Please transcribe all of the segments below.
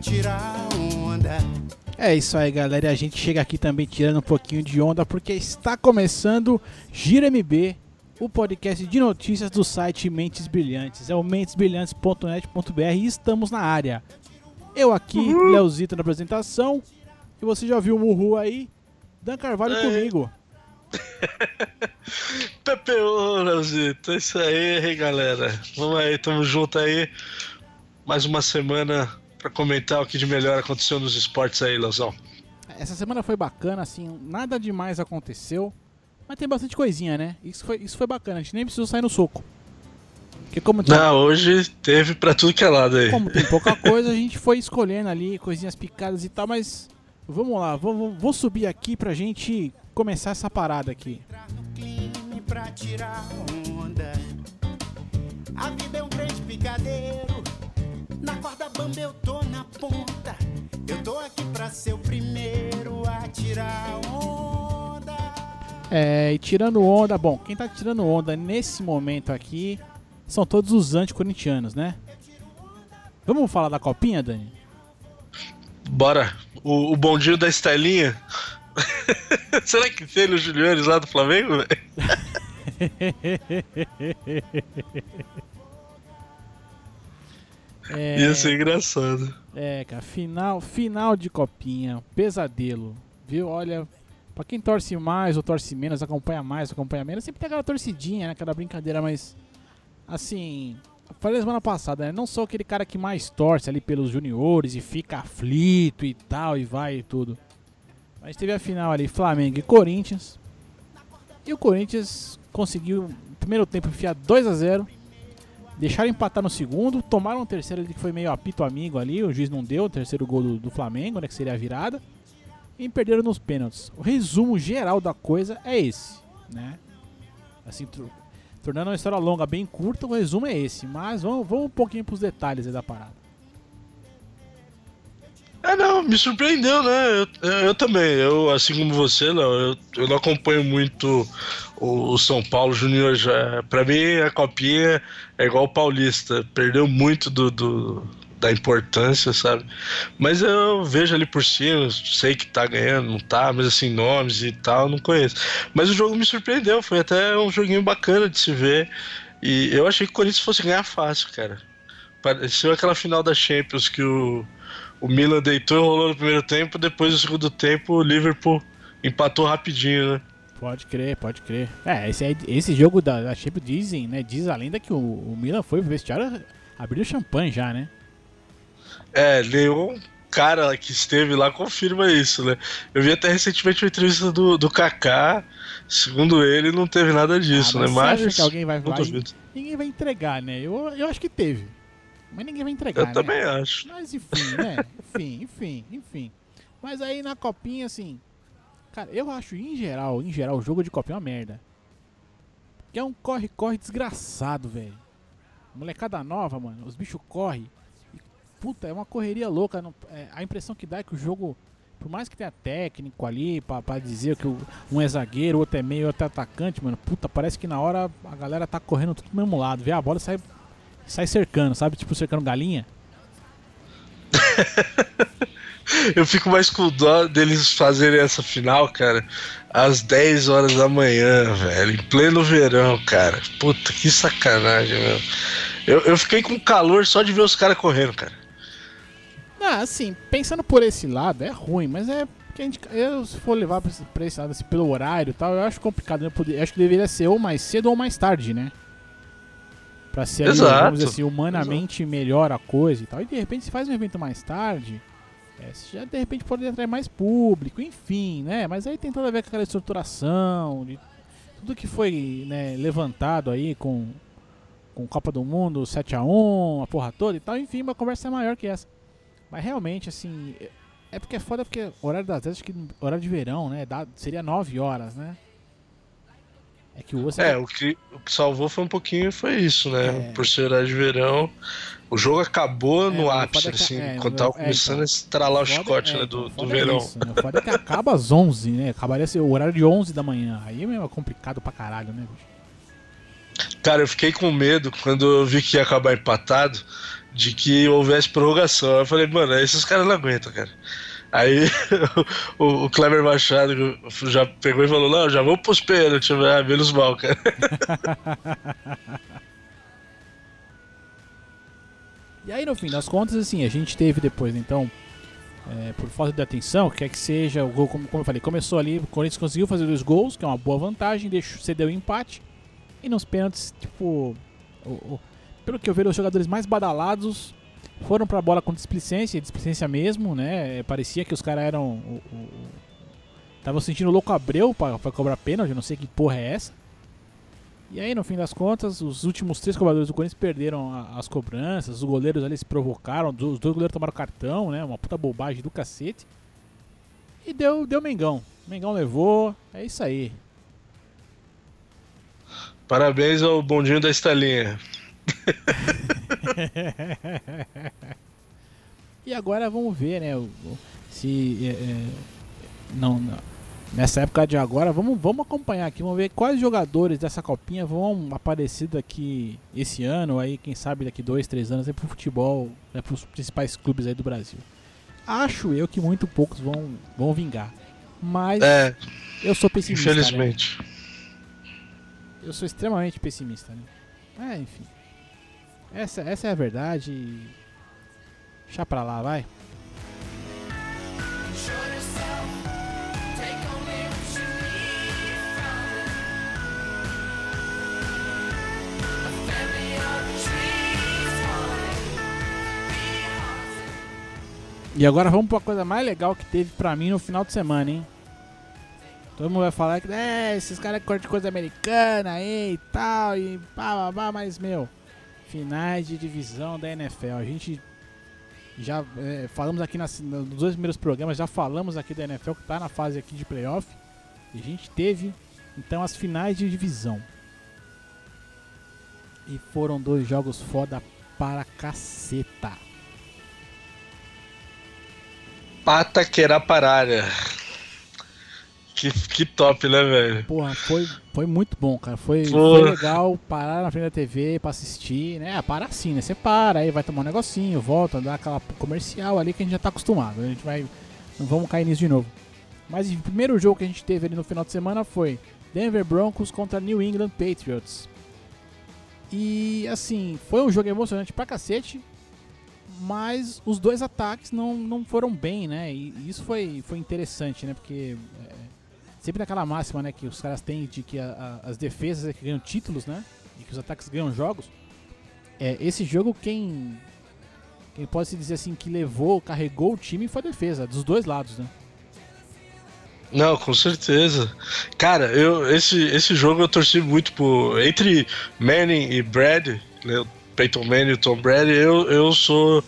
tirar onda. É isso aí, galera. E a gente chega aqui também tirando um pouquinho de onda porque está começando Gira MB, o podcast de notícias do site Mentes Brilhantes. É o mentesbrilhantes.net.br e estamos na área. Eu aqui, uhum. Leozito na apresentação. E você já viu o Murru aí? Dan Carvalho é. comigo. Pepe, Leozito. É isso aí, galera. Vamos aí, tamo junto aí. Mais uma semana para comentar o que de melhor aconteceu nos esportes aí, Leozão. Essa semana foi bacana, assim, nada demais aconteceu, mas tem bastante coisinha, né? Isso foi, isso foi bacana, a gente nem precisou sair no soco. Porque como tem... Não, hoje teve pra tudo que é lado aí. Como tem pouca coisa, a gente foi escolhendo ali coisinhas picadas e tal, mas vamos lá, vou, vou subir aqui pra gente começar essa parada aqui. A vida é um grande picadeiro bamba eu tô na ponta. Eu tô aqui pra ser o primeiro a tirar onda. É, e tirando onda, bom, quem tá tirando onda nesse momento aqui são todos os anticorintianos, né? Vamos falar da copinha, Dani? Bora. O, o bondinho da Estelinha. Será que tem os Julianes lá do Flamengo, É, Ia ser engraçado. É, cara, final, final de copinha, pesadelo. Viu? Olha, pra quem torce mais ou torce menos, acompanha mais, acompanha menos, sempre tem aquela torcidinha, né? Aquela brincadeira, mas. Assim. Falei semana passada, né? Não sou aquele cara que mais torce ali pelos juniores e fica aflito e tal, e vai e tudo. Mas teve a final ali, Flamengo e Corinthians. E o Corinthians conseguiu, no primeiro tempo, enfiar 2 a 0 Deixaram empatar no segundo, tomaram o terceiro ali que foi meio apito amigo ali, o juiz não deu o terceiro gol do, do Flamengo, né, que seria a virada. E perderam nos pênaltis. O resumo geral da coisa é esse, né? Assim, tornando uma história longa bem curta, o resumo é esse. Mas vamos, vamos um pouquinho pros detalhes da parada. É, não, me surpreendeu, né? Eu, eu, também, eu, assim como você, não, eu, eu não acompanho muito o, o São Paulo Júnior. Já, pra mim, a copinha é igual o Paulista, perdeu muito do, do, da importância, sabe? Mas eu vejo ali por cima, sei que tá ganhando, não tá, mas assim, nomes e tal, não conheço. Mas o jogo me surpreendeu, foi até um joguinho bacana de se ver. E eu achei que o Corinthians fosse ganhar fácil, cara. Pareceu aquela final da Champions que o o Milan deitou, rolou no primeiro tempo, depois no segundo tempo o Liverpool empatou rapidinho, né? Pode crer, pode crer. É, esse, esse jogo da, da Champions dizem, né? Diz a lenda que o, o Milan foi pro vestiário abriu champanhe já, né? É, nenhum cara que esteve lá confirma isso, né? Eu vi até recentemente uma entrevista do, do Kaká, segundo ele, não teve nada disso, ah, mas né? Mas. Acha que alguém vai? Ninguém vai entregar, né? Eu, eu acho que teve. Mas ninguém vai entregar. Eu né? também acho. Mas enfim, né? enfim, enfim, enfim. Mas aí na copinha, assim. Cara, eu acho em geral, em geral, o jogo de copinha é uma merda. Que é um corre-corre desgraçado, velho. Molecada nova, mano. Os bichos correm. Puta, é uma correria louca. Não, é, a impressão que dá é que o jogo, por mais que tenha técnico ali pra, pra dizer que o, um é zagueiro, o outro é meio, outro é atacante, mano. Puta, parece que na hora a galera tá correndo tudo do mesmo lado. Vê a bola sai sai cercando, sabe? Tipo cercando galinha. Eu fico mais com dó deles fazerem essa final, cara, às 10 horas da manhã, velho, em pleno verão, cara. Puta, que sacanagem, meu. Eu, eu fiquei com calor só de ver os caras correndo, cara. Ah, assim, pensando por esse lado, é ruim, mas é que a gente, eu, se for levar pra esse, pra esse lado, assim, pelo horário e tal, eu acho complicado. Né? Eu acho que deveria ser ou mais cedo ou mais tarde, né? Pra ser, Exato. vamos dizer assim, humanamente Exato. melhor a coisa e tal. E de repente se faz um evento mais tarde, é, já de repente pode atrair mais público, enfim, né? Mas aí tem tudo a ver com aquela estruturação, de tudo que foi né, levantado aí com, com Copa do Mundo, 7x1, a porra toda e tal. Enfim, uma conversa é maior que essa. Mas realmente, assim, é porque é foda porque horário das 10, acho que horário de verão, né? Dá, seria 9 horas, né? É que o osso. É, é, o que, o que salvou foi um pouquinho foi isso, né? É. Por ser de verão. O jogo acabou é, no ápice, é assim, é, quando tava começando então, a estralar o chicote né, do, do verão. Isso, né? O foda é que acaba às 11, né? Acabaria ser o horário de 11 da manhã. Aí é complicado pra caralho, né, bicho? Cara, eu fiquei com medo quando eu vi que ia acabar empatado. de que houvesse prorrogação. Eu falei, mano, esses caras não aguentam, cara. Aí o, o Kleber Machado já pegou e falou: Não, já vamos pros pênaltis, ah, menos mal, cara. E aí, no fim das contas, assim, a gente teve depois, então, é, por falta de atenção, quer que seja, o gol, como, como eu falei, começou ali, o Corinthians conseguiu fazer dois gols, que é uma boa vantagem, deixou, cedeu o empate. E nos pênaltis, tipo, o, o, pelo que eu vejo, os jogadores mais badalados foram pra bola com displicência, displicência mesmo, né? Parecia que os caras eram. Estavam sentindo o louco Abreu pra, pra cobrar pênalti, eu não sei que porra é essa. E aí, no fim das contas, os últimos três cobradores do Corinthians perderam a, as cobranças, os goleiros ali se provocaram, os dois goleiros tomaram cartão, né? Uma puta bobagem do cacete. E deu, deu Mengão. Mengão levou, é isso aí. Parabéns ao bondinho da Estalinha. e agora vamos ver, né? Se. É, é, não, não nessa época de agora, vamos, vamos acompanhar aqui, vamos ver quais jogadores dessa copinha vão aparecer daqui esse ano, aí quem sabe daqui dois, três anos, aí pro futebol, né, pros principais clubes aí do Brasil. Acho eu que muito poucos vão, vão vingar. Mas é, eu sou pessimista. Infelizmente. Né? Eu sou extremamente pessimista, né? É, enfim. Essa, essa é a verdade. Deixa pra lá, vai. E agora vamos pra coisa mais legal que teve pra mim no final de semana, hein? Todo mundo vai falar que é, esses caras curtem coisa americana aí e tal, e pá, pá, pá, mas meu, finais de divisão da NFL. A gente já é, falamos aqui nas, nos dois primeiros programas, já falamos aqui da NFL que tá na fase aqui de playoff. E a gente teve então as finais de divisão. E foram dois jogos foda para caceta. Pataqueraparalha. Que, que top, né, velho? Porra, foi, foi muito bom, cara. Foi, foi, legal parar na frente da TV pra assistir, né? Ah, para assim, né? Você para, aí vai tomar um negocinho, volta, dá aquela comercial ali que a gente já tá acostumado. A gente vai. Não vamos cair nisso de novo. Mas o primeiro jogo que a gente teve ali no final de semana foi Denver Broncos contra New England Patriots. E assim, foi um jogo emocionante pra cacete mas os dois ataques não, não foram bem, né? E isso foi, foi interessante, né? Porque é, sempre naquela máxima, né, que os caras têm de que a, a, as defesas é que ganham títulos, né? E que os ataques ganham jogos. É, esse jogo quem quem pode se dizer assim que levou, carregou o time foi a defesa, dos dois lados, né? Não, com certeza. Cara, eu esse, esse jogo eu torci muito por entre Manning e Brad, né, Peyton Manning e Tom Brady, eu, eu sou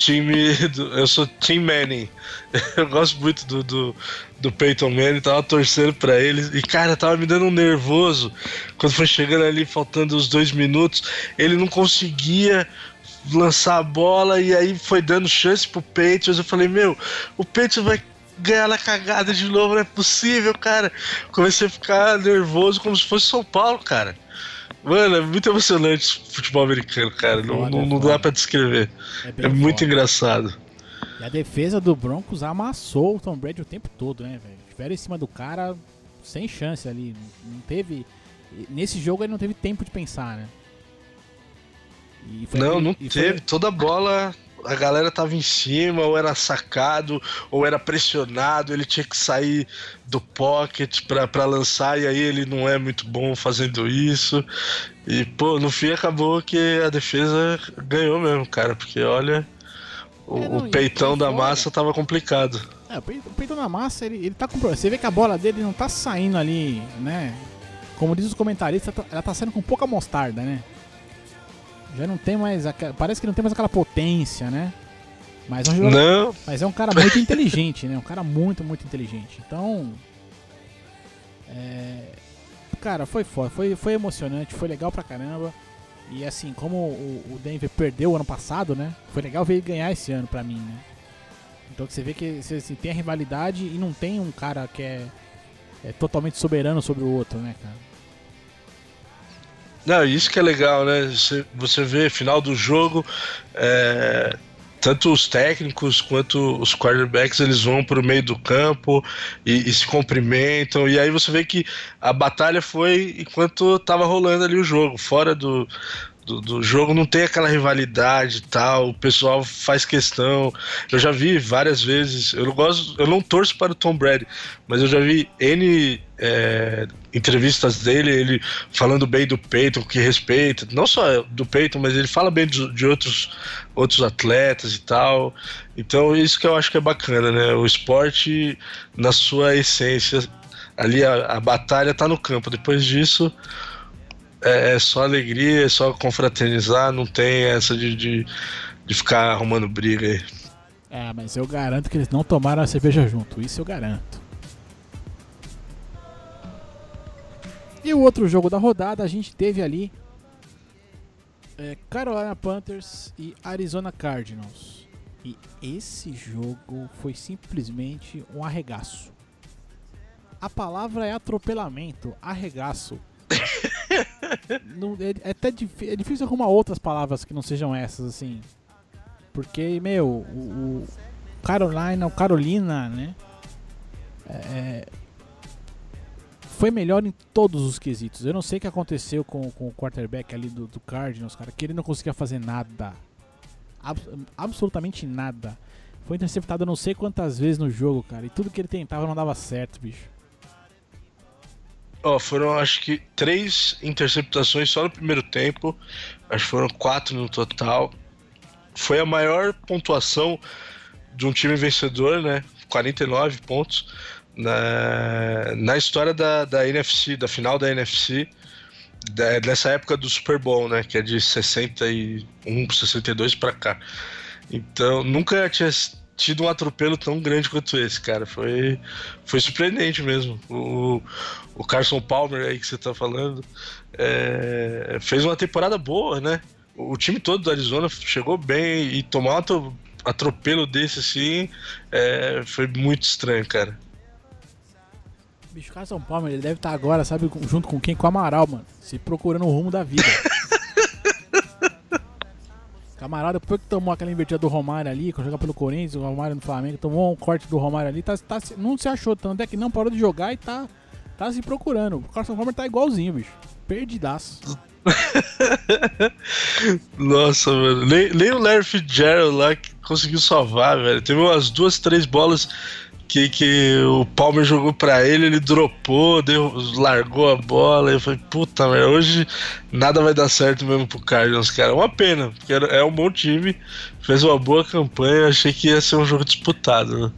time. Do, eu sou Team Manning. Eu gosto muito do, do, do Peyton Manning, tava torcendo para ele. E, cara, tava me dando um nervoso quando foi chegando ali, faltando os dois minutos. Ele não conseguia lançar a bola e aí foi dando chance pro Patriots. Eu falei, meu, o Patriots vai ganhar na cagada de novo, não é possível, cara. Comecei a ficar nervoso como se fosse São Paulo, cara. Mano, é muito emocionante futebol americano, cara. não, não, não dá pra descrever. É, é muito engraçado. E a defesa do Broncos amassou o Tom Brady o tempo todo, né, velho? Tiveram em cima do cara sem chance ali. Não teve. Nesse jogo ele não teve tempo de pensar, né? não, aquele, não teve. Foi... Toda bola a galera tava em cima, ou era sacado, ou era pressionado, ele tinha que sair do pocket pra, lançar, e aí ele não é muito bom fazendo isso. E, pô, no fim acabou que a defesa ganhou mesmo, cara, porque olha, o, é, não, o peitão da massa tava complicado. É, o peitão da massa, ele, ele tá com Você vê que a bola dele não tá saindo ali, né? Como diz os comentaristas, ela tá saindo com pouca mostarda, né? Já não tem mais. Aquela, parece que não tem mais aquela potência, né? Mas é um jogador, não. Mas é um cara muito inteligente, né? Um cara muito, muito inteligente. Então. É, cara, foi foda, foi, foi emocionante, foi legal pra caramba. E assim, como o, o Denver perdeu ano passado, né? Foi legal ver ele ganhar esse ano pra mim, né? Então você vê que assim, tem a rivalidade e não tem um cara que é, é totalmente soberano sobre o outro, né, cara? Não, isso que é legal, né? Você, vê final do jogo, é, tanto os técnicos quanto os quarterbacks eles vão para o meio do campo e, e, se cumprimentam e aí você vê que a batalha foi enquanto estava rolando ali o jogo fora do, do, do, jogo não tem aquela rivalidade e tal, o pessoal faz questão. Eu já vi várias vezes, eu não gosto, eu não torço para o Tom Brady, mas eu já vi N é, entrevistas dele, ele falando bem do Peyton, que respeita, não só do Peyton, mas ele fala bem de, de outros, outros atletas e tal. Então, isso que eu acho que é bacana, né? O esporte, na sua essência, ali a, a batalha tá no campo. Depois disso, é, é, só alegria, é só confraternizar, não tem essa de, de, de ficar arrumando briga aí. É, mas eu garanto que eles não tomaram a cerveja junto, isso eu garanto. E o outro jogo da rodada, a gente teve ali é, Carolina Panthers e Arizona Cardinals. E esse jogo foi simplesmente um arregaço. A palavra é atropelamento, arregaço. não, é, é, até é difícil arrumar outras palavras que não sejam essas, assim. Porque, meu, o, o Carolina, o Carolina, né? É, foi melhor em todos os quesitos. Eu não sei o que aconteceu com, com o quarterback ali do, do Cardinals, cara, que ele não conseguia fazer nada. Abs absolutamente nada. Foi interceptado não sei quantas vezes no jogo, cara. E tudo que ele tentava não dava certo, bicho. Oh, foram acho que três interceptações só no primeiro tempo. Acho que foram quatro no total. Foi a maior pontuação de um time vencedor, né? 49 pontos na, na história da, da NFC, da final da NFC, da, dessa época do Super Bowl, né? Que é de 61, 62 para cá. Então, nunca tinha tido um atropelo tão grande quanto esse, cara. Foi, foi surpreendente mesmo. O, o Carson Palmer aí que você tá falando é, fez uma temporada boa, né? O time todo do Arizona chegou bem e tomar um atropelo desse assim é, foi muito estranho, cara. Bicho, Carson Palmer, ele deve estar tá agora, sabe, junto com quem? Com o Amaral, mano. Se procurando o rumo da vida. Camarada, depois que tomou aquela invertida do Romário ali, que jogar pelo Corinthians, o Romário no Flamengo, tomou um corte do Romário ali, tá, tá, não se achou tanto, é que não parou de jogar e tá, tá se procurando. O Carson Palmer tá igualzinho, bicho. Perdidaço. Nossa, mano. Nem, nem o Larry Fitzgerald lá conseguiu salvar, velho. Teve umas duas, três bolas que, que o Palmer jogou pra ele, ele dropou, deu, largou a bola. E falei, puta, mas hoje nada vai dar certo mesmo pro Cardinals, cara. Uma pena, porque é um bom time, fez uma boa campanha, achei que ia ser um jogo disputado, né?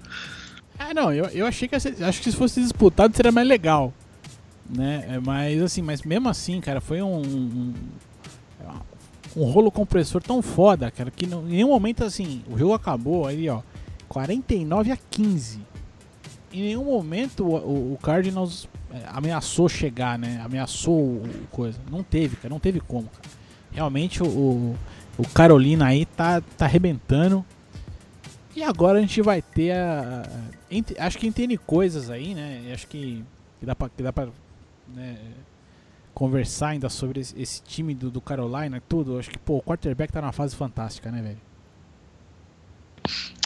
Ah, não, eu, eu achei que ser, acho que se fosse disputado seria mais legal. Né? É, mas assim, mas mesmo assim, cara, foi um, um, um rolo compressor tão foda, cara, que em nenhum momento assim, o jogo acabou aí, ó, 49 a 15 em nenhum momento o, o Cardinals é, ameaçou chegar, né? Ameaçou o, coisa. Não teve, cara. Não teve como, cara. Realmente o, o Carolina aí tá, tá arrebentando. E agora a gente vai ter a. a acho que entende coisas aí, né? Acho que, que dá pra, que dá pra né, conversar ainda sobre esse, esse time do, do Carolina e tudo. Acho que, pô, o quarterback tá numa fase fantástica, né, velho?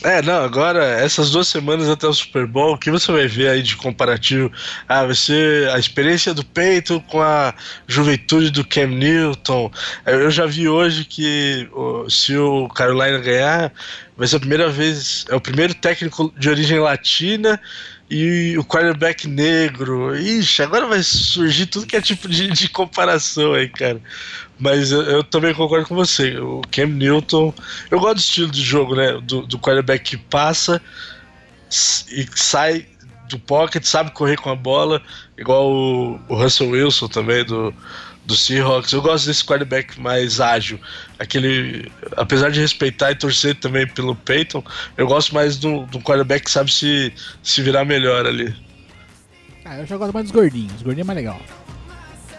É, não, agora, essas duas semanas até o Super Bowl, o que você vai ver aí de comparativo? Ah, vai ser a experiência do Peito com a juventude do Cam Newton. Eu já vi hoje que se o Carolina ganhar, vai ser a primeira vez, é o primeiro técnico de origem latina e o quarterback negro. Ixi, agora vai surgir tudo que é tipo de, de comparação aí, cara. Mas eu, eu, também concordo com você. O Cam Newton. Eu gosto do estilo de jogo, né? Do, do quarterback que passa e sai do pocket, sabe correr com a bola, igual o, o Russell Wilson também, do, do Seahawks. Eu gosto desse quarterback mais ágil. Aquele, apesar de respeitar e torcer também pelo Peyton, eu gosto mais do, do quarterback que sabe se, se virar melhor ali. Ah, eu já gosto mais dos gordinhos. Os gordinhos é mais legal.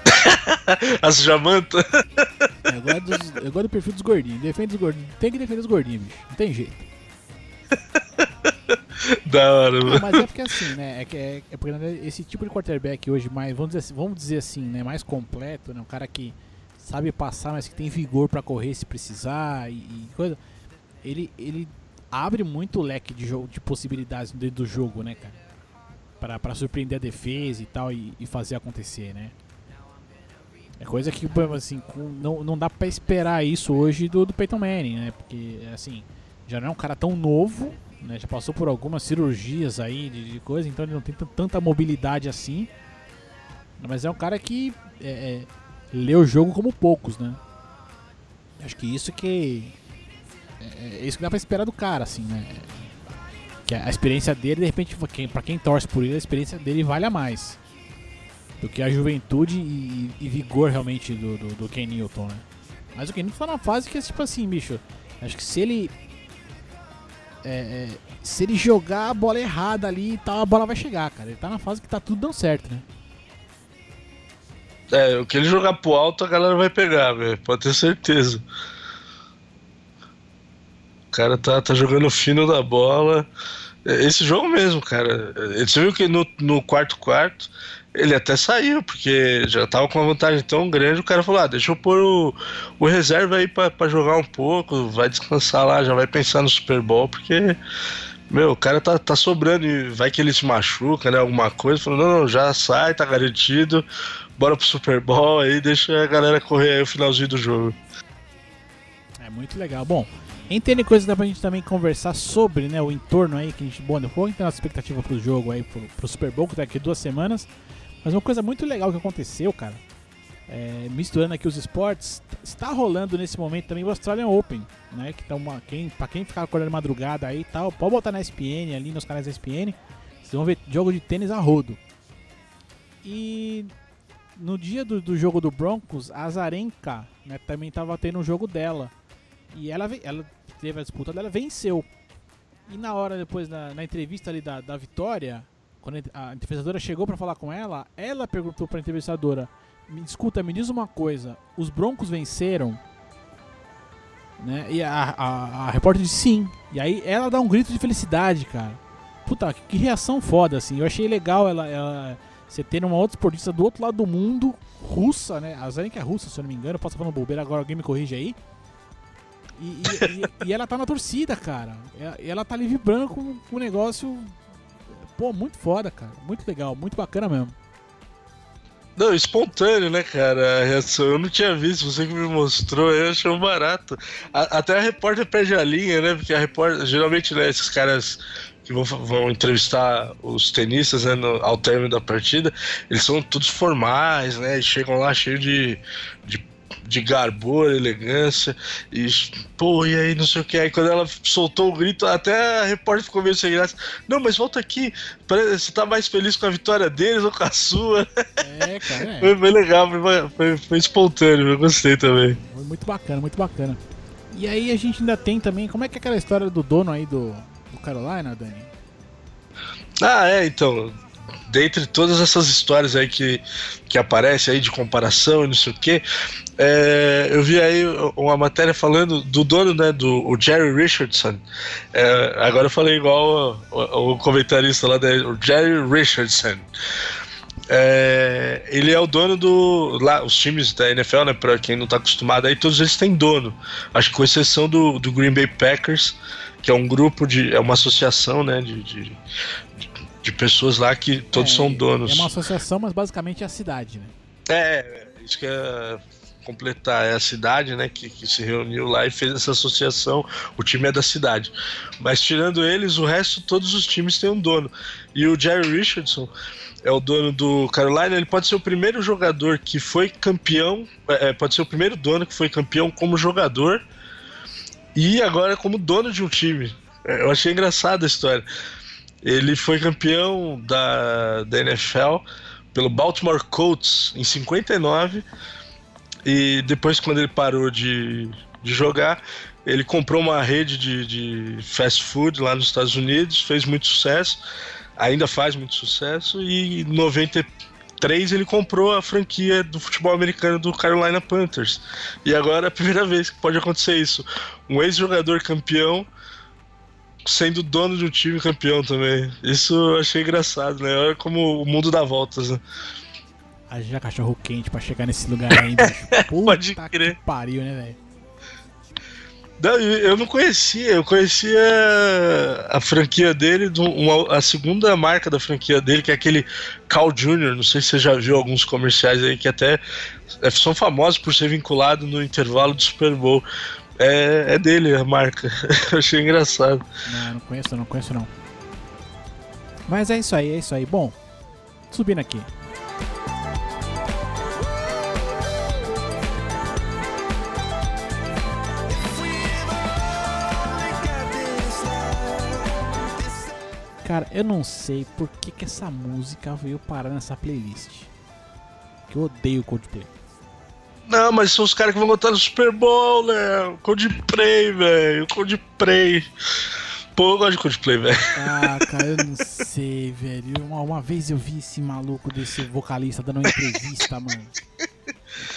As jamanta? eu, gosto dos, eu gosto do perfil dos gordinhos. Defende os gordinhos. Tem que defender os gordinhos, bicho. Não tem jeito. da hora, mano. mas é porque assim, né? É, que é, é porque né, esse tipo de quarterback hoje mais, vamos dizer, assim, vamos dizer assim, né? Mais completo, né? Um cara que sabe passar, mas que tem vigor para correr se precisar e, e, coisa. Ele, ele abre muito o leque de, jogo, de possibilidades dentro do jogo, né, cara? Pra, pra surpreender a defesa e tal e, e fazer acontecer, né? É coisa que, assim, não, não dá pra esperar isso hoje do, do Peyton Manning, né? Porque, assim, já não é um cara tão novo, né? Já passou por algumas cirurgias aí de, de coisa, então ele não tem tanta mobilidade assim. Mas é um cara que é, é, lê o jogo como poucos, né? Acho que isso que. É, é isso que dá pra esperar do cara, assim, né? Que a experiência dele, de repente, quem, pra quem torce por ele, a experiência dele vale a mais. Do que a juventude e, e vigor realmente do, do, do Ken Newton, né? Mas o Ken Newton tá na fase que é tipo assim, bicho. Acho que se ele. É, é, se ele jogar a bola errada ali e tal, a bola vai chegar, cara. Ele tá na fase que tá tudo dando certo, né? É, o que ele jogar pro alto a galera vai pegar, velho. Pode ter certeza. O cara tá, tá jogando fino da bola. É, esse jogo mesmo, cara. Você viu que no, no quarto quarto ele até saiu, porque já tava com uma vantagem tão grande, o cara falou, ah, deixa eu pôr o, o reserva aí pra jogar um pouco, vai descansar lá, já vai pensar no Super Bowl, porque, meu, o cara tá, tá sobrando e vai que ele se machuca, né, alguma coisa, falou, não, não, já sai, tá garantido, bora pro Super Bowl aí, deixa a galera correr aí o finalzinho do jogo. É muito legal. Bom, entre coisas dá pra gente também conversar sobre né, o entorno aí que a gente. Bom, qual então a expectativa pro jogo aí, pro, pro Super Bowl, que daqui duas semanas. Mas uma coisa muito legal que aconteceu, cara, é, misturando aqui os esportes, está rolando nesse momento também o Australian Open, né? Que tá uma, quem, pra quem ficar acordando madrugada aí e tal, pode botar na SPN ali, nos canais da SPN, vocês vão ver jogo de tênis a rodo. E no dia do, do jogo do Broncos, a Zarenka né, também estava tendo um jogo dela. E ela, ela teve a disputa dela, venceu. E na hora depois, na, na entrevista ali da, da vitória, quando a entrevistadora chegou para falar com ela, ela perguntou para a entrevistadora: "Me escuta, me diz uma coisa, os Broncos venceram?" Né? E a, a, a repórter disse sim. E aí ela dá um grito de felicidade, cara. Puta, que, que reação foda, assim. Eu achei legal ela, ela você ter uma outra esportista do outro lado do mundo, russa, né? A que é russa, se eu não me engano. Posso falar no bobeira agora, alguém me corrige aí. E, e, e, e, ela tá na torcida, cara. E ela tá ali vibrando com o negócio. Pô, muito foda, cara. Muito legal, muito bacana mesmo. Não, espontâneo, né, cara? A reação. Eu não tinha visto, você que me mostrou, eu achei um barato. A, até a repórter perde a linha, né? Porque a repórter, geralmente, né, esses caras que vão, vão entrevistar os tenistas né, no, ao término da partida, eles são todos formais, né? E chegam lá cheios de, de de garbor, elegância, e pô, e aí não sei o que. Aí quando ela soltou o grito, até a repórter ficou meio sem graça. Não, mas volta aqui, você tá mais feliz com a vitória deles ou com a sua? É, cara. É. Foi bem legal, foi, foi, foi espontâneo, eu gostei também. Foi muito bacana, muito bacana. E aí a gente ainda tem também, como é que é aquela história do dono aí do, do Carolina, Dani? Ah, é, então. Dentre todas essas histórias aí que, que aparecem aí de comparação e não sei o que, é, eu vi aí uma matéria falando do dono, né, do Jerry Richardson. É, agora eu falei igual o, o, o comentarista lá, né, o Jerry Richardson. É, ele é o dono do. Lá, os times da NFL, né? Pra quem não tá acostumado aí, todos eles têm dono. Acho que com exceção do, do Green Bay Packers, que é um grupo de. é uma associação, né? De, de, de pessoas lá que todos é, são donos. É uma associação, mas basicamente é a cidade, né? É, isso que é completar é a cidade, né, que, que, se reuniu lá e fez essa associação. O time é da cidade. Mas tirando eles, o resto, todos os times têm um dono. E o Jerry Richardson é o dono do Carolina. Ele pode ser o primeiro jogador que foi campeão, é, pode ser o primeiro dono que foi campeão como jogador e agora como dono de um time. É, eu achei engraçada a história. Ele foi campeão da, da NFL pelo Baltimore Colts em 59 e depois, quando ele parou de, de jogar, ele comprou uma rede de, de fast food lá nos Estados Unidos, fez muito sucesso, ainda faz muito sucesso, e em 93 ele comprou a franquia do futebol americano do Carolina Panthers. E agora é a primeira vez que pode acontecer isso. Um ex-jogador campeão sendo dono de um time campeão também. Isso eu achei engraçado, né? Olha como o mundo dá voltas, né? haja cachorro quente pra chegar nesse lugar. Puta Pode que crer. pariu, né, velho? Não, eu não conhecia, eu conhecia a franquia dele, uma- a segunda marca da franquia dele, que é aquele Carl Jr., não sei se você já viu alguns comerciais aí que até são famosos por ser vinculado no intervalo do Super Bowl. É, é dele a marca. Achei engraçado. Não, não conheço, não conheço não. Mas é isso aí, é isso aí. Bom, subindo aqui. Cara, eu não sei por que, que essa música veio parar nessa playlist. Que eu odeio Coldplay. Não, mas são os caras que vão botar no Super Bowl, né? Coldplay, velho. Coldplay. Pô, eu gosto de Coldplay, velho. Ah, cara, eu não sei, velho. Uma, uma vez eu vi esse maluco desse vocalista dando uma entrevista, mano.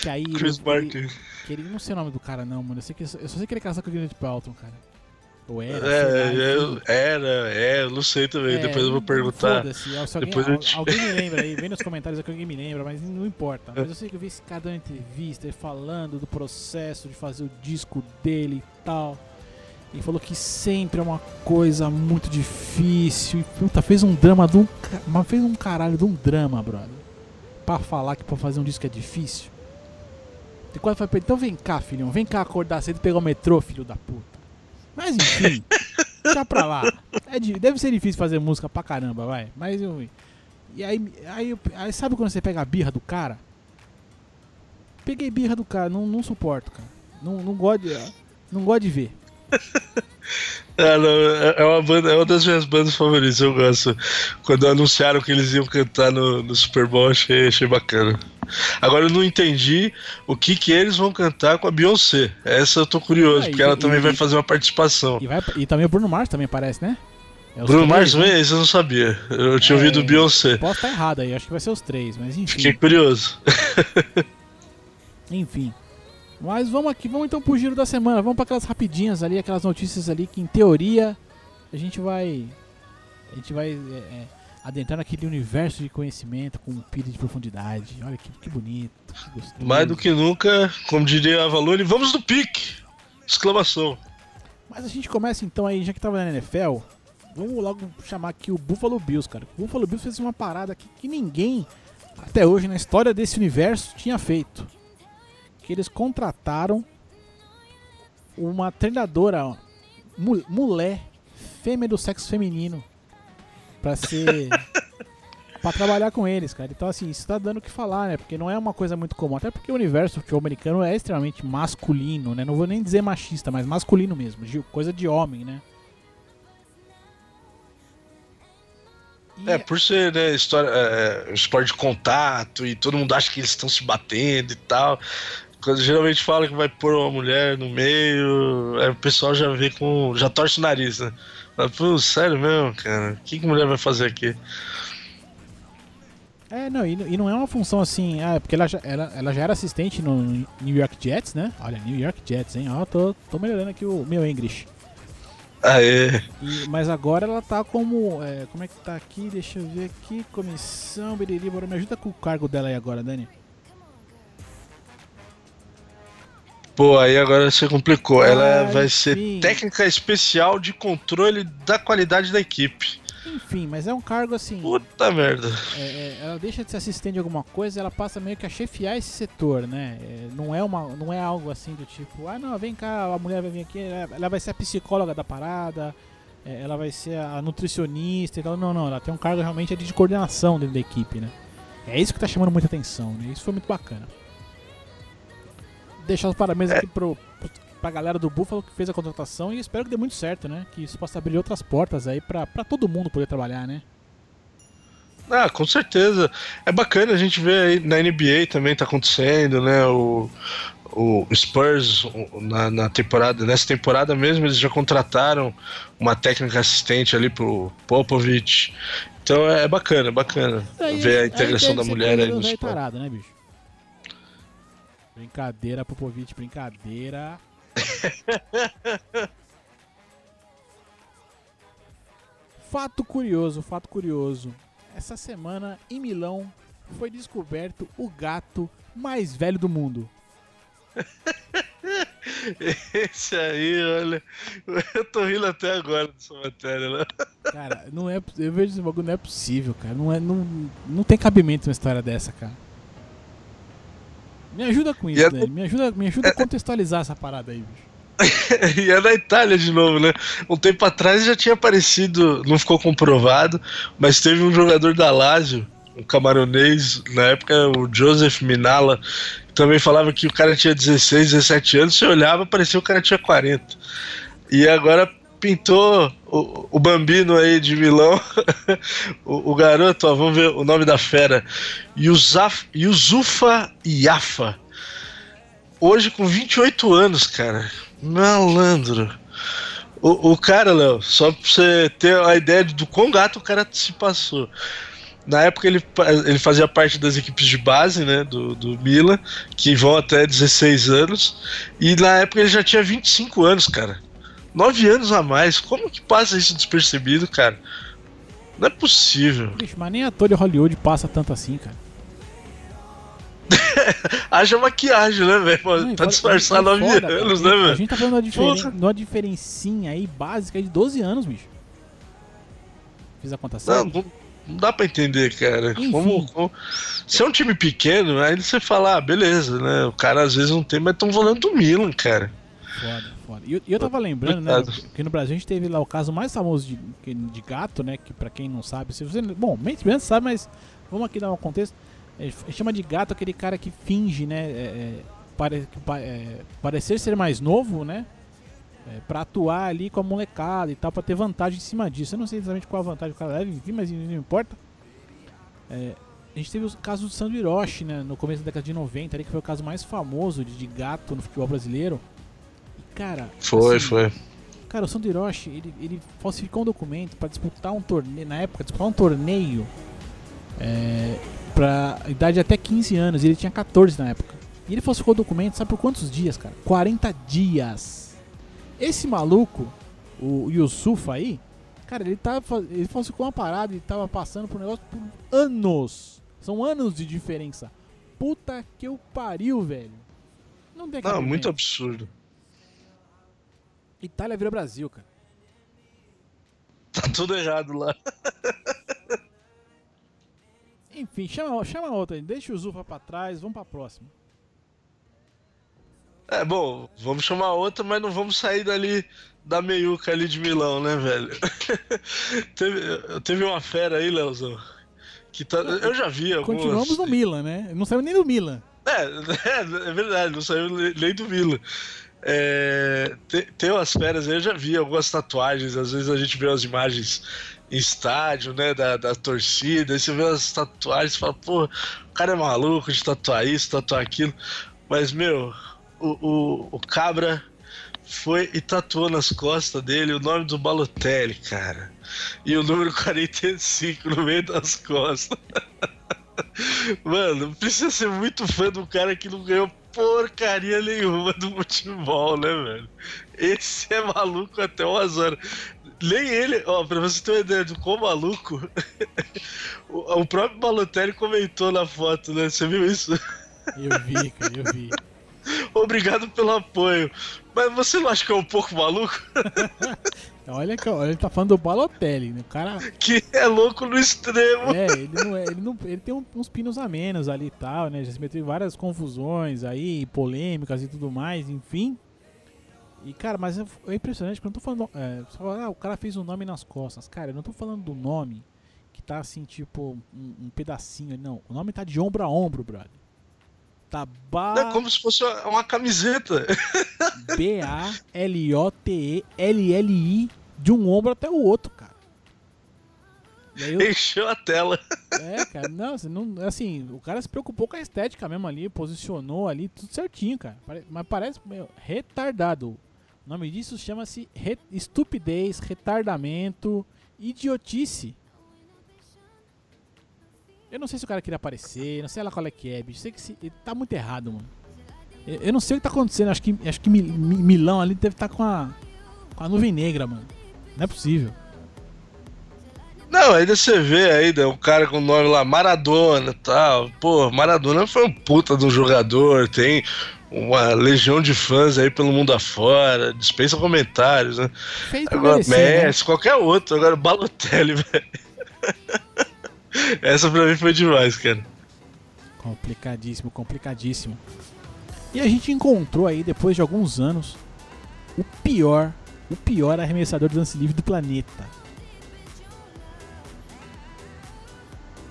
Que aí. Chris ele-. Que ele, não sei o nome do cara, não, mano. Eu, sei que, eu só sei que ele é casado com o Gwyneth Paltrow, cara. Ou era, É, é, era, é, eu não sei também. É, Depois eu vou perguntar. Se alguém, Depois al- te- alguém me lembra aí, vem nos comentários aqui alguém me lembra, mas não importa. É. Mas eu sei que eu vi esse cara dando entrevista, ele falando do processo de fazer o disco dele e tal. Ele falou que sempre é uma coisa muito difícil. E, puta, fez um drama de um. Mas fez um caralho de um drama, brother. Pra falar que pra fazer um disco é difícil. E quando foi pra ele, então vem cá, filhão, vem cá acordar cedo e pegar o metrô, filho da puta. Mas enfim, deixa pra lá. É deve ser difícil fazer música pra caramba, vai. Mas eu. E aí, aí, aí sabe quando você pega a birra do cara? Peguei birra do cara, não, não suporto, cara. Não, não gosto de. Não gosto de ver. Ah, não, é é uma banda, é uma das minhas bandas favoritas, eu gosto. Quando anunciaram que eles iam cantar no, no Super Bowl, achei, achei bacana. Agora eu não entendi o que que eles vão cantar com a Beyoncé. Essa eu tô curioso, Ah, e- porque ela e- também e- vai fazer uma participação. E, vai, e também o Bruno Mars também parece, né? É Bruno Mars né? também? Esse eu não sabia. Eu tinha É. ouvido Beyoncé. Posso estar errado aí, acho que vai ser os três, mas enfim. Fiquei curioso. Enfim. Mas vamos aqui, vamos então pro giro da semana. Vamos para aquelas rapidinhas ali, aquelas notícias ali que em teoria a gente vai. A gente vai é, é, adentrar naquele universo de conhecimento com um pires de profundidade. Olha que, que bonito, que gostoso. Mais do que nunca, como diria a Valone, vamos no pique! Exclamação. Mas a gente começa então aí, já que tava na NFL, vamos logo chamar aqui o Buffalo Bills, cara. O Buffalo Bills fez uma parada aqui que ninguém até hoje na história desse universo tinha feito. Que eles contrataram uma treinadora mu- mulher, fêmea do sexo feminino pra ser Pra trabalhar com eles, cara. Então, assim, isso tá dando o que falar, né? Porque não é uma coisa muito comum. Até porque o universo futebol americano é extremamente masculino, né? Não vou nem dizer machista, mas masculino mesmo. Coisa de homem, né? E É, por ser, né, história, é, esporte de contato e todo mundo acha que eles estão se batendo e tal. Quando geralmente fala que vai pôr uma mulher no meio, aí o pessoal já vê com. já torce o nariz, né? Fala, Pô, sério mesmo, cara? O que, que mulher vai fazer aqui? É, não, e, e não é uma função assim, ah, porque ela já, ela, ela já era assistente no New York Jets, né? Olha, New York Jets, hein? Ó, tô, tô melhorando aqui o meu English. É. E- mas agora ela tá como. é, como é que tá aqui? Deixa eu ver aqui. Comissão, Biriri, bora, me ajuda com o cargo dela aí agora, Dani. Pô, aí agora você complicou. Ela Ah, vai ser enfim. técnica especial de controle da qualidade da equipe. Enfim, mas é um cargo assim. Puta merda. é, é, ela deixa de ser assistente de alguma coisa, ela passa meio que a chefiar esse setor, né? É, não, é uma, não é algo assim do tipo, ah não, vem cá, a mulher vai vir aqui, ela, vai ser a psicóloga da parada, é, ela vai ser a nutricionista e tal. Não, não, ela tem um cargo realmente ali de coordenação dentro da equipe, né? É isso que tá chamando muita atenção, né? Isso foi muito bacana. Deixar os parabéns aqui pro, pra galera do Buffalo que fez a contratação e espero que dê muito certo, né? Que isso possa abrir outras portas aí pra, pra todo mundo poder trabalhar, né? Ah, com certeza. É bacana a gente ver aí na NBA também tá acontecendo, né? O, o Spurs na, na temporada, nessa temporada mesmo, eles já contrataram uma técnica assistente ali pro Popovich. Então é bacana, é bacana Aí- ver a integração da mulher aí no tarado, né, bicho? Brincadeira, Popovich, brincadeira. fato curioso, fato curioso. Essa semana em Milão foi descoberto o gato mais velho do mundo. Esse aí, olha. Eu tô rindo até agora dessa matéria, né? Cara, não é, eu vejo esse bagulho, não é possível, cara. Não, é, não, não tem cabimento uma história dessa, cara. Me ajuda com isso, é- né? Me ajuda, me ajuda a contextualizar essa parada aí, bicho. e é na Itália de novo, né? Um tempo atrás já tinha aparecido, não ficou comprovado, mas teve um jogador da Lazio, um camaronês, na época, o Joseph Minala, que também falava que o cara tinha 16, 17 anos, você olhava, parecia que o cara tinha 40. E agora pintou o, o Bambino aí de Milão, o, o garoto, ó, vamos ver o nome da fera, Yusaf, Yusufa Iafa. Hoje com 28 anos, cara. Malandro. O, o cara, Léo, só pra você ter a ideia do quão gato o cara se passou. Na época ele, ele fazia parte das equipes de base, né, do, do Milan, que vão até 16 anos, e na época ele já tinha 25 anos, cara. 9 anos a mais. Como que passa isso despercebido, cara? Não é possível. Bicho, mas nem ator de Hollywood passa tanto assim, cara. Haja maquiagem, né, velho? Pra, Não, disfarçar e 9 foda, cara, anos, a né, gente- A velho? gente tá falando de uma, diferen... Uma diferencinha aí básica de 12 anos, bicho. Fiz a conta Não, certa? não, não dá pra entender, cara. Como, como- Se é um time pequeno, aí você fala, ah, beleza, né? O cara às vezes não tem, mas estão falando do Milan, cara. Foda, foda. E eu, eu tava lembrando, né, que no Brasil a gente teve lá o caso mais famoso de, de gato, né, que pra quem não sabe, se você, bom, mente bem sabe, mas vamos aqui dar um contexto. É, chama de gato aquele cara que finge, né, é, é, pare- é, parecer ser mais novo, né, é, pra atuar ali com a molecada e tal, pra ter vantagem em cima disso. Eu não sei exatamente qual a vantagem que o cara leva, enfim, mas não importa. É, a gente teve o caso do Sandro Hiroshi, né, no começo da década de 90, ali, que foi o caso mais famoso de, de gato no futebol brasileiro. Cara, Foi, assim, foi. Cara, o Sandro Hiroshi, ele, ele falsificou um documento pra disputar um torneio, na época, disputar um torneio é, pra idade de até 15 anos, e ele tinha 14 na época. E ele falsificou o documento, sabe por quantos dias, cara? 40 dias. Esse maluco, o Yusufa aí, cara, ele, tava, fa- ele falsificou uma parada e tava passando por um negócio por anos. São anos de diferença. Puta que eu pariu, velho. Não tem Não, muito absurdo. Itália vira Brasil, cara. Tá tudo errado lá. Enfim, chama, chama outra aí. Deixa o Zufa pra trás, vamos pra próxima. É, bom, vamos chamar outra, mas não vamos sair dali da meiuca ali de Milão, né, velho? teve, teve uma fera aí, Leozão, que tá, eu já vi algumas... Continuamos no Milan, né? Não saiu nem do Milan. É, é, é verdade, não saiu nem do Milan. É, umas aí, eu já vi algumas tatuagens, às vezes a gente vê as imagens em estádio, né, da, da torcida, aí você vê as tatuagens e fala, pô, o cara é maluco de tatuar isso, tatuar aquilo, mas, meu, o, o, o Cabra foi e tatuou nas costas dele o nome do Balotelli, cara, e o número 45 no meio das costas. Mano, precisa ser muito fã do cara que não ganhou porcaria nenhuma do futebol, né, velho? Esse é maluco até umas horas. Nem ele, ó, pra você ter uma ideia do quão maluco, o, o próprio Balotelli comentou na foto, né? Você viu isso? Eu vi, cara, eu vi. Obrigado pelo apoio. Mas você não acha que é um pouco maluco? Olha que ó, ele tá falando do Balotelli, né? O cara. Que é louco no extremo. É, ele não é. Ele, não, ele tem um- uns pinos a menos ali e tal, né? Já se meteu em várias confusões aí, polêmicas e tudo mais, enfim. E, cara, mas é, é impressionante, porque eu não tô falando. É, você fala, ah, o cara fez um nome nas costas. Cara, eu não tô falando do nome que tá assim, tipo, um, um pedacinho. Não, o nome tá de ombro a ombro, brother. Tá ba... É como se fosse uma, camiseta. B-A-L-O-T-E-L-L-I de um ombro até o outro, cara. Eu, Encheu a tela. é, cara, não, assim, o cara se preocupou com a estética mesmo ali, posicionou ali, tudo certinho, cara. Mas parece meu, retardado. O nome disso chama-se re- estupidez, retardamento, idiotice. Eu não sei se o cara queria aparecer, não sei lá qual é que é, bicho. Sei que se, ele tá muito errado, mano. Eu, eu não sei o que tá acontecendo. Acho que, acho que Mi- Mi- Milão ali deve estar com a, com a nuvem negra, mano. Não é possível. Não, ainda você vê ainda um cara com o nome lá, Maradona e tal. Pô, Maradona foi um puta de um jogador, tem uma legião de fãs aí pelo mundo afora, dispensa comentários, né? Fez pra Agora merecer, né? Messi, qualquer outro, agora Balotelli, velho. Essa pra mim foi demais, cara. Complicadíssimo, complicadíssimo. E a gente encontrou aí, depois de alguns anos, o pior, o pior arremessador de lance livre do planeta.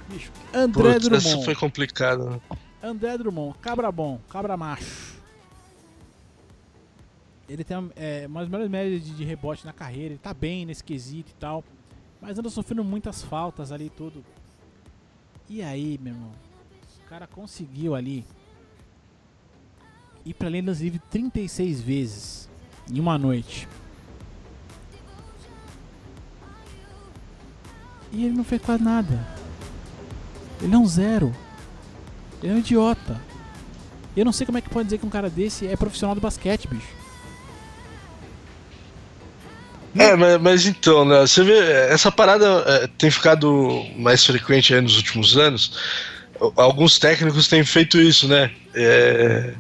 Bicho, André Putz, essa Drummond. foi complicada. né? André Drummond, cabra bom, cabra macho. Ele tem é, uma das melhores médias de, de rebote na carreira, ele tá bem nesse quesito e tal. Mas anda sofrendo muitas faltas ali e tudo. E aí, meu irmão? O cara conseguiu ali ir do lance livre 36 vezes em uma noite. E ele não fez quase nada. Ele é um zero. Ele é um idiota. Eu não sei como é que pode dizer que um cara desse é profissional do basquete, bicho. É, mas, mas então, né? Você vê, essa parada é, tem ficado mais frequente aí nos últimos anos. Alguns técnicos têm feito isso, né? É,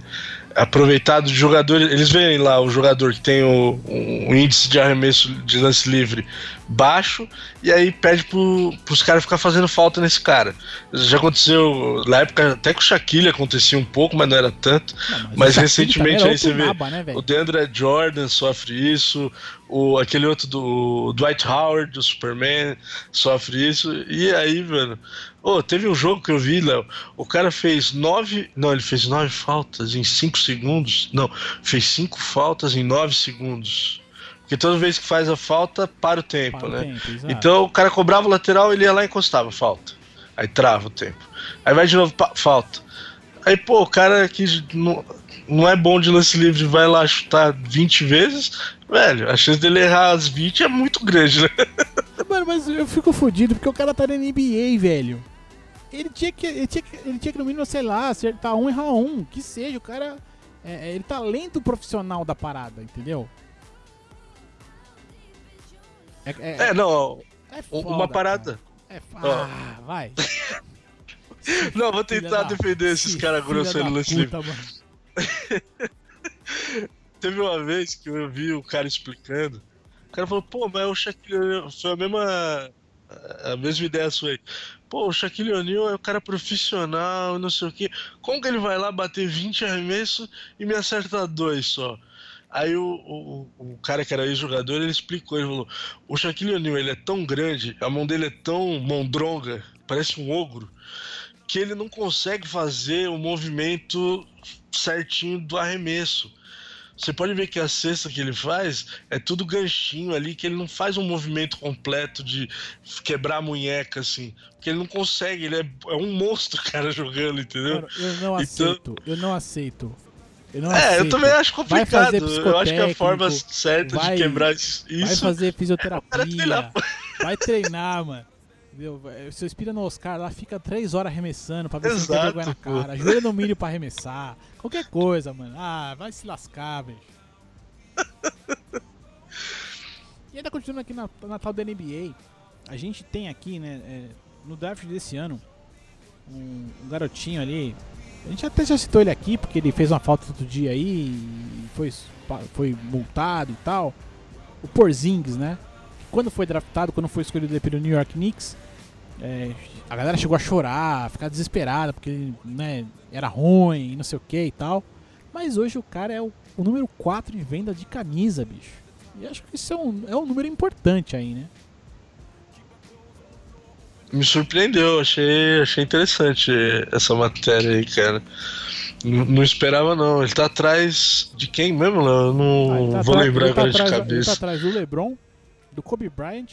aproveitado de jogador, eles veem lá o jogador que tem o, um índice de arremesso de lance livre baixo e aí pede pro, pros caras ficar fazendo falta nesse cara. Já aconteceu na época até com o Shaquille acontecia um pouco, mas não era tanto. Não, Mas Shaquille recentemente aí você outro vê naba, né? O DeAndre Jordan sofre isso, o, aquele outro do Dwight Howard, do Superman, sofre isso. E aí, mano. Ô, teve um jogo que eu vi, Léo. O cara fez nove. Não, ele fez nove faltas em cinco segundos. Não, fez cinco faltas em nove segundos. Porque toda vez que faz a falta, para o tempo, Para o né? tempo, exato. Então o cara cobrava o lateral, ele ia lá e encostava, falta. Aí trava o tempo. Aí vai de novo, pá, falta. Aí, pô, o cara que não, não é bom de lance livre vai lá chutar 20 vezes, velho, a chance dele errar as 20 é muito grande, né? Mano, mas eu fico fodido porque o cara tá na NBA, velho. Ele tinha que, ele tinha que, ele tinha que no mínimo, sei lá, acertar um, errar um. Que seja, o cara. É, é, ele tá lento profissional da parada, entendeu? É, é, É, não, é um- foda, uma parada. cara. É, f- Ó. ah, vai. Não, vou Filha tentar da- defender esses que caras grosseiros da no mano. Teve uma vez que eu vi o cara explicando. O cara falou, pô, mas o Shaquille foi a mesma. A mesma ideia sua aí. Pô, o Shaquille O'Neal é o cara profissional, não sei o quê. Como que ele vai lá bater 20 arremessos e me acerta dois só? Aí o, o, o cara que era ex-jogador, ele explicou, ele falou, o Shaquille O'Neal, ele é tão grande, a mão dele é tão mondronga, parece um ogro, que ele não consegue fazer o movimento certinho do arremesso. Você pode ver que a cesta que ele faz é tudo ganchinho ali, que ele não faz um movimento completo de quebrar a munheca, assim. Porque ele não consegue, ele é, é um monstro, cara, jogando, entendeu? Mano, eu não Então- aceito. Eu não aceito. É, eu também acho complicado. Eu acho que a forma certa vai- de quebrar isso. Vai fazer cara fisioterapia. treinar. vai treinar, mano. Entendeu? Você inspira no Oscar lá, fica três horas arremessando pra ver se não Exato, vergonha na cara. Ajoelha no milho pra arremessar. Qualquer coisa, mano. Ah, vai se lascar, velho. e ainda continuando aqui na, na tal da NBA, a gente tem aqui, né, é, no draft desse ano, um, um garotinho ali. A gente até já citou ele aqui, porque ele fez uma falta outro dia aí e foi, foi multado e tal. O Porzingis, né? Quando foi draftado, quando foi escolhido pelo New York Knicks, é, a galera chegou a chorar, ficar desesperada, porque né, era ruim não sei o que e tal. Mas hoje o cara é o, o número 4 em venda de camisa, bicho. E acho que isso é um, é um número importante aí, né? Me surpreendeu, achei, achei interessante essa matéria aí, cara. Não, não esperava, não. Ele tá atrás de quem mesmo, Léo? Eu não Ah, tá vou atrás- lembrar ele tá agora de atrás- Ele tá cabeça. atrás do LeBron, do Kobe Bryant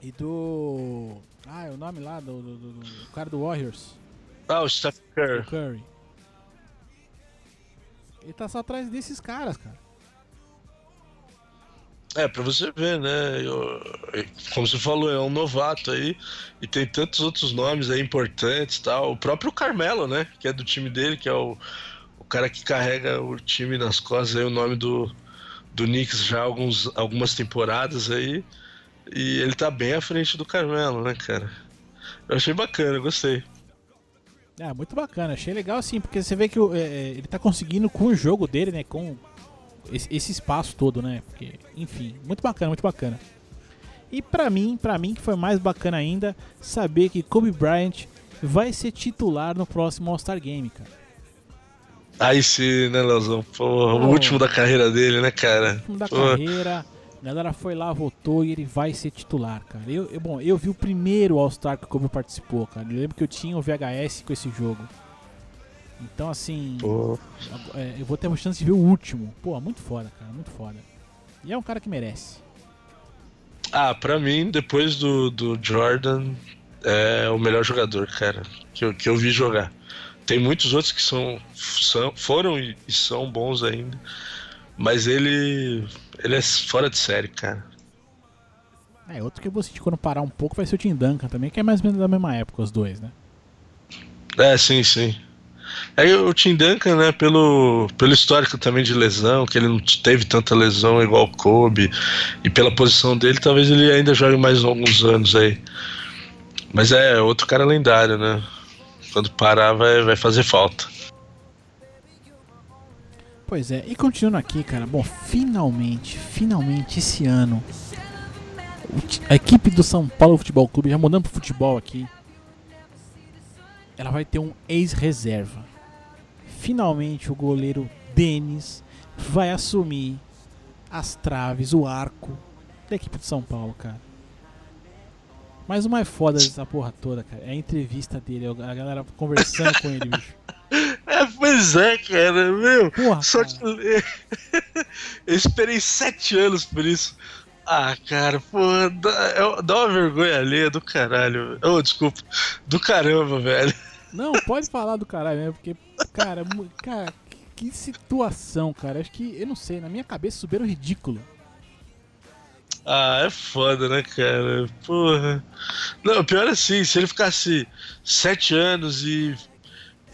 e do. Ah, é o nome lá do, do- do- do cara do Warriors, Ah, o Steph Curry. Curry. Ele tá só atrás desses caras, cara. É, pra você ver, né? Eu- como você falou, é um novato aí e tem tantos outros nomes aí importantes tal. O próprio Carmelo, né? Que é do time dele, que é o, o cara que carrega o time nas costas aí, o nome do, do Knicks já há alguns, algumas temporadas aí. E ele tá bem à frente do Carmelo, né, cara? Eu achei bacana, gostei. É, muito bacana. Achei legal assim, porque você vê que é, é, ele tá conseguindo com o jogo dele, né? Com esse, esse, espaço todo, né? Porque, enfim, muito bacana, muito bacana. E pra mim, pra mim que foi mais bacana ainda, saber que Kobe Bryant vai ser titular no próximo All-Star Game, cara. Aí sim, né, Leozão? Pô, o último da carreira dele, né, cara? O último da carreira. A galera foi lá, votou e ele vai ser titular, cara. Eu, eu bom, eu vi o primeiro All-Star que o Kobe participou, cara. Eu lembro que eu tinha o VHS com esse jogo. Então, assim. É, eu vou ter uma chance de ver o último. Pô, muito foda, cara, muito foda. E é um cara que merece. Ah, pra mim, depois do, do Jordan, é o melhor jogador, cara, que eu, que eu vi jogar. Tem muitos outros que são, são foram e são bons ainda. Mas ele. Ele é fora de série, cara. É, outro que eu vou sentir quando parar um pouco vai ser o Tim Duncan também, que é mais ou menos da mesma época, os dois, né? É, sim, sim. Aí o Tim Duncan, né, pelo, pelo histórico também de lesão, que ele não teve tanta lesão igual o Kobe, e pela posição dele, talvez ele ainda jogue mais alguns anos aí. Mas é outro cara lendário, né? Quando parar vai, vai fazer falta. Pois é, e continuando aqui, cara, bom, finalmente, finalmente esse ano, a equipe do São Paulo Futebol Clube, já mudando pro futebol aqui, ela vai ter um ex-reserva. Finalmente o goleiro Denis vai assumir as traves, o arco da equipe de São Paulo, cara. Mas o mais foda dessa porra toda, cara, é a entrevista dele, a galera conversando com ele, bicho. É, pois é, cara, meu. Porra, Só cara. que eu esperei sete anos por isso. Ah, cara, porra, dá, é- dá uma vergonha alheia do caralho. Oh, desculpa, do caramba, velho. Não, pode falar do caralho mesmo, porque, cara, cara, que, situação, cara. Acho que, eu não sei, na minha cabeça subiram ridículo. Ah, é foda, né, cara? Porra. Não, pior assim, se ele ficasse sete anos e.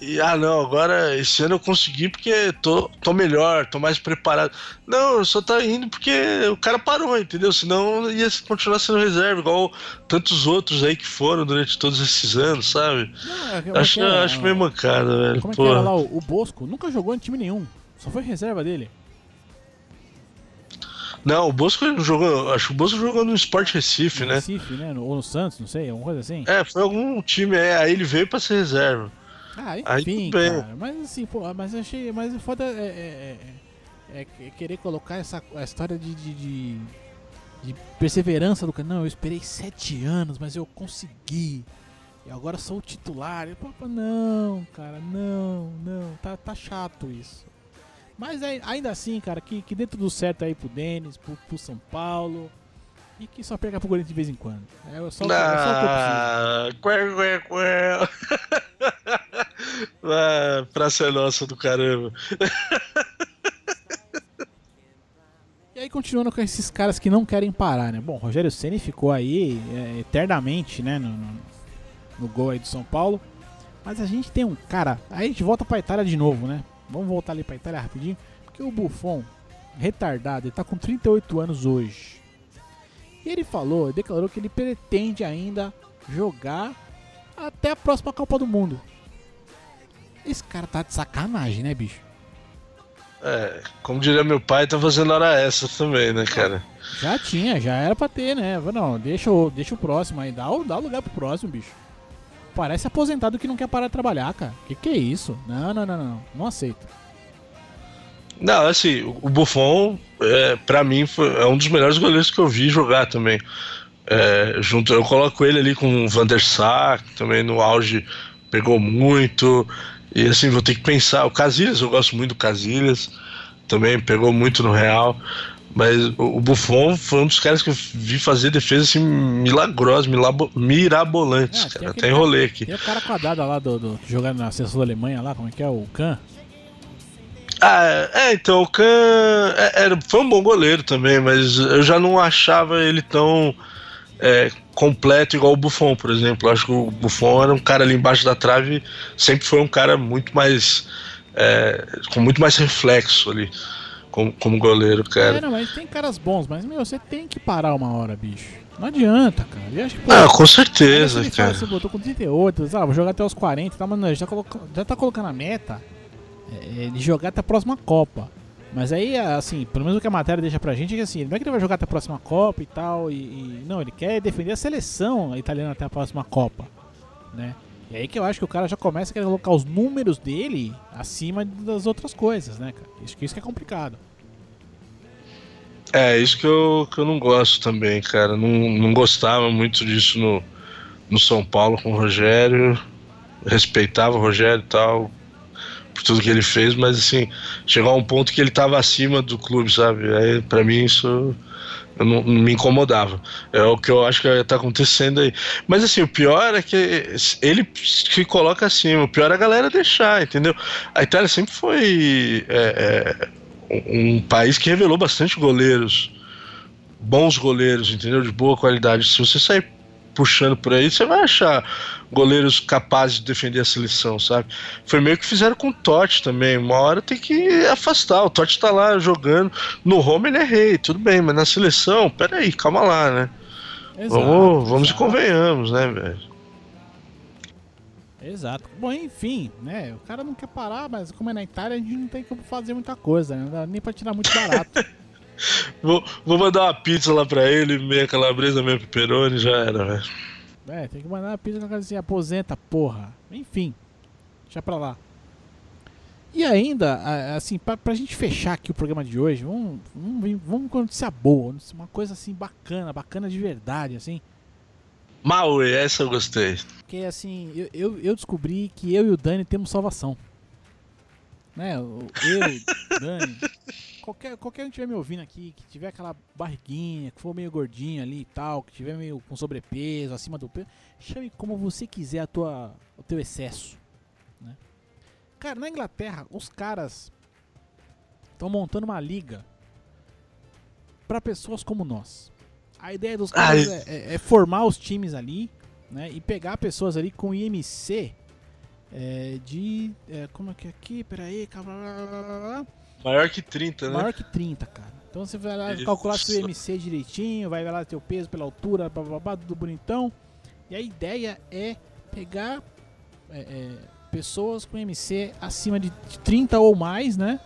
E, ah, não, agora esse ano eu consegui porque tô, tô melhor, tô mais preparado. Não, só tá indo porque o cara parou, entendeu? Senão ia continuar sendo reserva, igual tantos outros aí que foram durante todos esses anos, sabe? Não, é, é Acho, que era? acho meio mancada, velho. Como é que era lá o, Bosco? Nunca jogou em time nenhum. Só foi reserva dele. Não, o Bosco jogou. Acho que o Bosco jogou no Sport Recife, No né? Recife, né? Ou no Santos, não sei, alguma coisa assim. É, foi algum time, é, aí ele veio pra ser reserva. Ah, enfim, cara. Mas assim, pô, mas achei. Mas o foda é, é- é- é- é querer colocar essa a história de, de, de- de perseverança do cara. Não, eu esperei sete anos, mas eu consegui. E agora sou o titular. E, pô, pô, não, cara, não, não. Tá, tá chato isso. Mas é- ainda assim, cara, que, que dê tudo certo aí pro Denis, pro, pro São Paulo. E que só perca pro Corinthians de vez em quando. É só, é só o que eu preciso. Ah. Ah, praça é nossa do caramba. E aí continuando com esses caras que não querem parar, né? Bom, Rogério Ceni ficou aí é, eternamente, né, no, no, no gol aí do São Paulo. Mas a gente tem um cara, aí a gente volta pra Itália de novo, né? Vamos voltar ali pra Itália rapidinho, porque o Buffon, retardado, ele tá com 38 anos hoje. E ele falou, declarou que ele pretende ainda jogar até a próxima Copa do Mundo. Esse cara tá de sacanagem, né, bicho? É, como diria meu pai, tá fazendo hora essa também, né, cara? Já tinha, já era pra ter, né? Não, deixa o, deixa o próximo aí, dá, o- dá lugar pro próximo, bicho. Parece aposentado que não quer parar de trabalhar, cara. Que que é isso? Não, não, não, não, não, aceito. Não, assim, o Buffon, é, pra mim, foi, é um dos melhores goleiros que eu vi jogar também. É, junto, eu coloco ele ali com o Van der Sar, também no auge pegou muito. E assim, vou ter que pensar. O Casillas, eu gosto muito do Casillas, também pegou muito no Real. Mas o, Buffon foi um dos caras que eu vi fazer defesa assim, milagrosa, milabo, mirabolantes, É, cara. Até enrolei aqui. Tem o cara quadrado lá do, do jogando na seleção da Alemanha lá, como é que é? O Kahn. Ah, é, então o Kahn é, era, foi um bom goleiro também, mas eu já não achava ele tão é, completo igual o Buffon, por exemplo. Eu acho que o Buffon era um cara ali embaixo da trave, sempre foi um cara muito mais. é, com muito mais reflexo ali, como, como goleiro, cara. não, mas tem caras bons, mas meu, você tem que parar uma hora, bicho. Não adianta, cara. Eu acho que, pô, Ah, com certeza, fala cara. pô, eu tô com 38, ah, vou jogar até os 40, tá, mano, já, coloca- já tá colocando a meta é, é, de jogar até a próxima Copa. Mas aí, assim, pelo menos o que a matéria deixa pra gente é que assim, não é que ele vai jogar até a próxima Copa e tal, e, e- não, ele quer defender a seleção italiana até a próxima Copa, né? E aí que eu acho que o cara já começa a querer colocar os números dele acima das outras coisas, né, cara? Isso, que- isso que é complicado. É, isso que eu, que eu não gosto também, cara. Não, não gostava muito disso no, no São Paulo com o Rogério. Respeitava o Rogério e tal, por tudo que ele fez, mas assim, chegou a um ponto que ele tava acima do clube, sabe? Aí, pra mim, isso não, não me incomodava. É o que eu acho que tá acontecendo aí. Mas assim, o pior é que ele se coloca acima. O pior é a galera deixar, entendeu? A Itália sempre foi. é, é, um país que revelou bastante goleiros, bons goleiros, entendeu? De boa qualidade. Se você sair puxando por aí, você vai achar goleiros capazes de defender a seleção, sabe? Foi meio que fizeram com o Totti também. Uma hora tem que afastar. O Totti tá lá jogando. No home ele é rei, tudo bem, mas na seleção, peraí, calma lá, né? vamos vamos e exato. convenhamos, né, velho? Exato. Bom, enfim, né? O cara não quer parar, mas como é na Itália, a gente não tem como fazer muita coisa, né? Nem pra tirar muito barato. Vou, vou mandar uma pizza lá pra ele, meia calabresa, meia pepperoni, já era, velho. é, tem que mandar uma pizza na casa assim, aposenta, porra. Enfim, deixa pra lá. E ainda, assim, pra, pra gente fechar aqui o programa de hoje, vamos, vamos, vamos com notícia boa, uma coisa assim bacana, bacana de verdade, assim. Maui, essa eu gostei. Porque assim, eu, eu, eu descobri que eu e o Dani temos salvação. Né? Eu, o Dani. Qualquer, qualquer um que estiver me ouvindo aqui, que tiver aquela barriguinha, que for meio gordinho ali e tal, que tiver meio com sobrepeso, acima do peso, chame como você quiser a tua, o teu excesso. Né? Cara, na Inglaterra, os caras estão montando uma liga para pessoas como nós. A ideia dos caras é, é- é formar os times ali, né? E pegar pessoas ali com IMC é, de. é, como é que é aqui? Peraí, calma. lá, lá, lá, lá, lá. Maior que 30, né? Maior que 30, cara. Então você vai lá Isso. calcular seu IMC direitinho, vai ver lá teu peso pela altura, blá, blá, blá, tudo bonitão. E a ideia é pegar é, é, pessoas com IMC acima de 30 ou mais, né?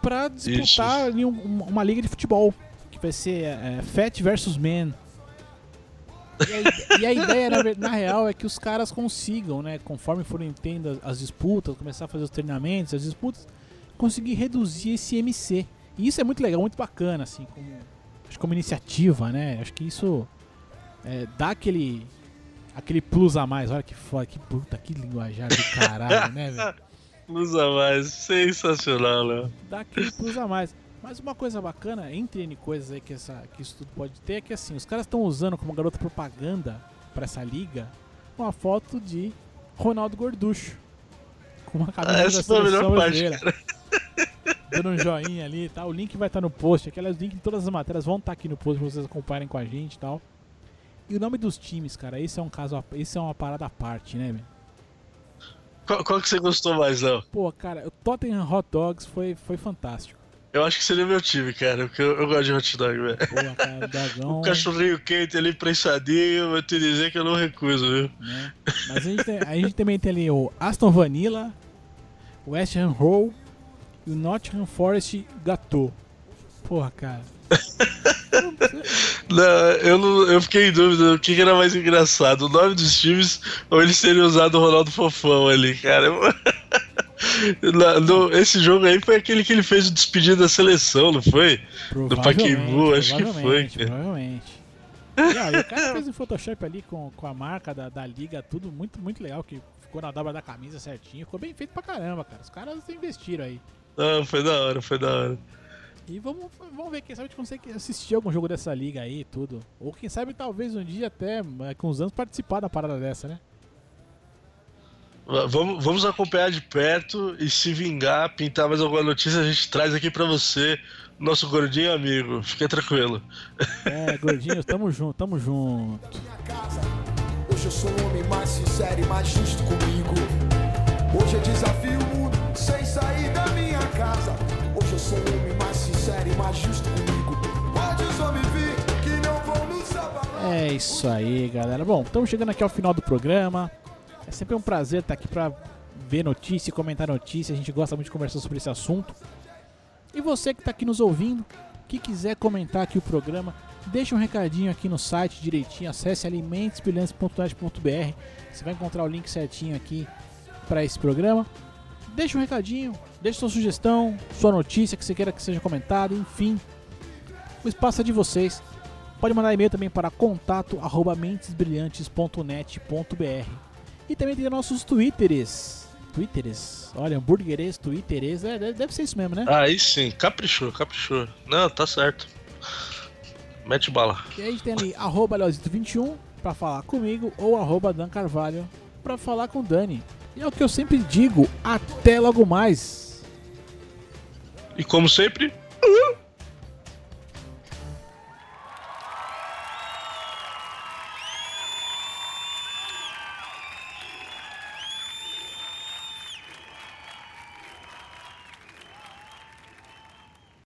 Pra disputar ali um- uma, liga de futebol. Que vai ser é, Fat versus Man. E a, e a ideia, na, na real, é que os caras consigam, né? Conforme forem tendo as disputas, começar a fazer os treinamentos, as disputas, conseguir reduzir esse MC. E isso é muito legal, muito bacana, assim, como, acho como iniciativa, né? Acho que isso é, dá aquele aquele plus a mais. Olha que foda, que puta, que linguajar do caralho, né, velho? Usa mais, sensacional, né? Dá aquele plus a mais. Mas uma coisa bacana, entre N coisas aí que, essa, que isso tudo pode ter, é que assim, os caras estão usando como garota propaganda pra essa liga uma foto de Ronaldo Gorducho. Com uma camisa Essa da a seleção parte, brasileira. Dando um joinha ali e tal. O link vai estar no post. Aquelas links de todas as matérias vão estar aqui no post pra vocês acompanharem com a gente e tal. E o nome dos times, cara, esse é um caso, esse é uma parada à parte, né, velho? Qual, qual que você gostou mais, não? Pô, cara, o Tottenham Hot Dogs foi, foi fantástico. Eu acho que seria meu time, cara, porque eu, eu gosto de hot dog, velho. Pô, cara, o Dragão. O cachorrinho quente ali, prensadinho, vou te dizer que eu não recuso, viu? né? Mas a gente, tem- a gente também tem ali o Aston Vanilla, o West Ham Roll e o Nottingham Forest Gato. Porra, cara. Não, eu, não, eu fiquei em dúvida o que, era mais engraçado, o nome dos times ou eles seriam usado o Ronaldo Fofão ali, cara. Esse jogo aí foi aquele que ele fez o despedido da seleção, não foi? Pacaembu, acho que foi, cara. Provavelmente. E, ó, e o cara fez um Photoshop ali com, com a marca da, da liga, tudo muito, muito legal, que ficou na dobra da camisa certinho. Ficou bem feito pra caramba, cara. Os caras investiram aí. Não, foi da hora, foi da hora. E vamos, vamos ver, quem sabe a gente consegue assistir algum jogo dessa liga aí e tudo. Ou quem sabe talvez um dia até, eh, com uns anos, participar da parada dessa, né? Va- Vamos, vamos acompanhar de perto e se vingar, pintar mais alguma notícia, a gente traz aqui pra você, nosso gordinho amigo. Fica tranquilo. É, gordinhos, tamo junto, tamo junto. Hoje eu sou um homem mais sincero e mais justo comigo. Hoje eu desafio o mundo sem sair da minha casa. Hoje eu sou um homem mais sincero e mais justo comigo. Pode vir que não balão. É isso aí, galera. Bom, estamos chegando aqui ao final do programa. É sempre um prazer estar aqui para ver notícia e comentar notícia. A gente gosta muito de conversar sobre esse assunto. E você que está aqui nos ouvindo, que quiser comentar aqui o programa, deixa um recadinho aqui no site direitinho. Acesse alimentesbrilhantes.net.br. Você vai encontrar o link certinho aqui para esse programa. Deixa um recadinho, deixa sua sugestão, sua notícia que você queira que seja comentada, enfim. O espaço é de vocês. Pode mandar e-mail também para contato@mentesbrilhantes.net.br. E também tem nossos twitters. Twitters. Olha, hambúrgueres, twitters. É, deve- deve ser isso mesmo, né? Aí sim, caprichou, caprichou. Não, tá certo. Mete bala. E aí a gente tem ali arroba Leozito21 pra falar comigo ou arroba Dan Carvalho pra falar com o Dani. E é o que eu sempre digo, até logo mais. E como sempre. Uhum.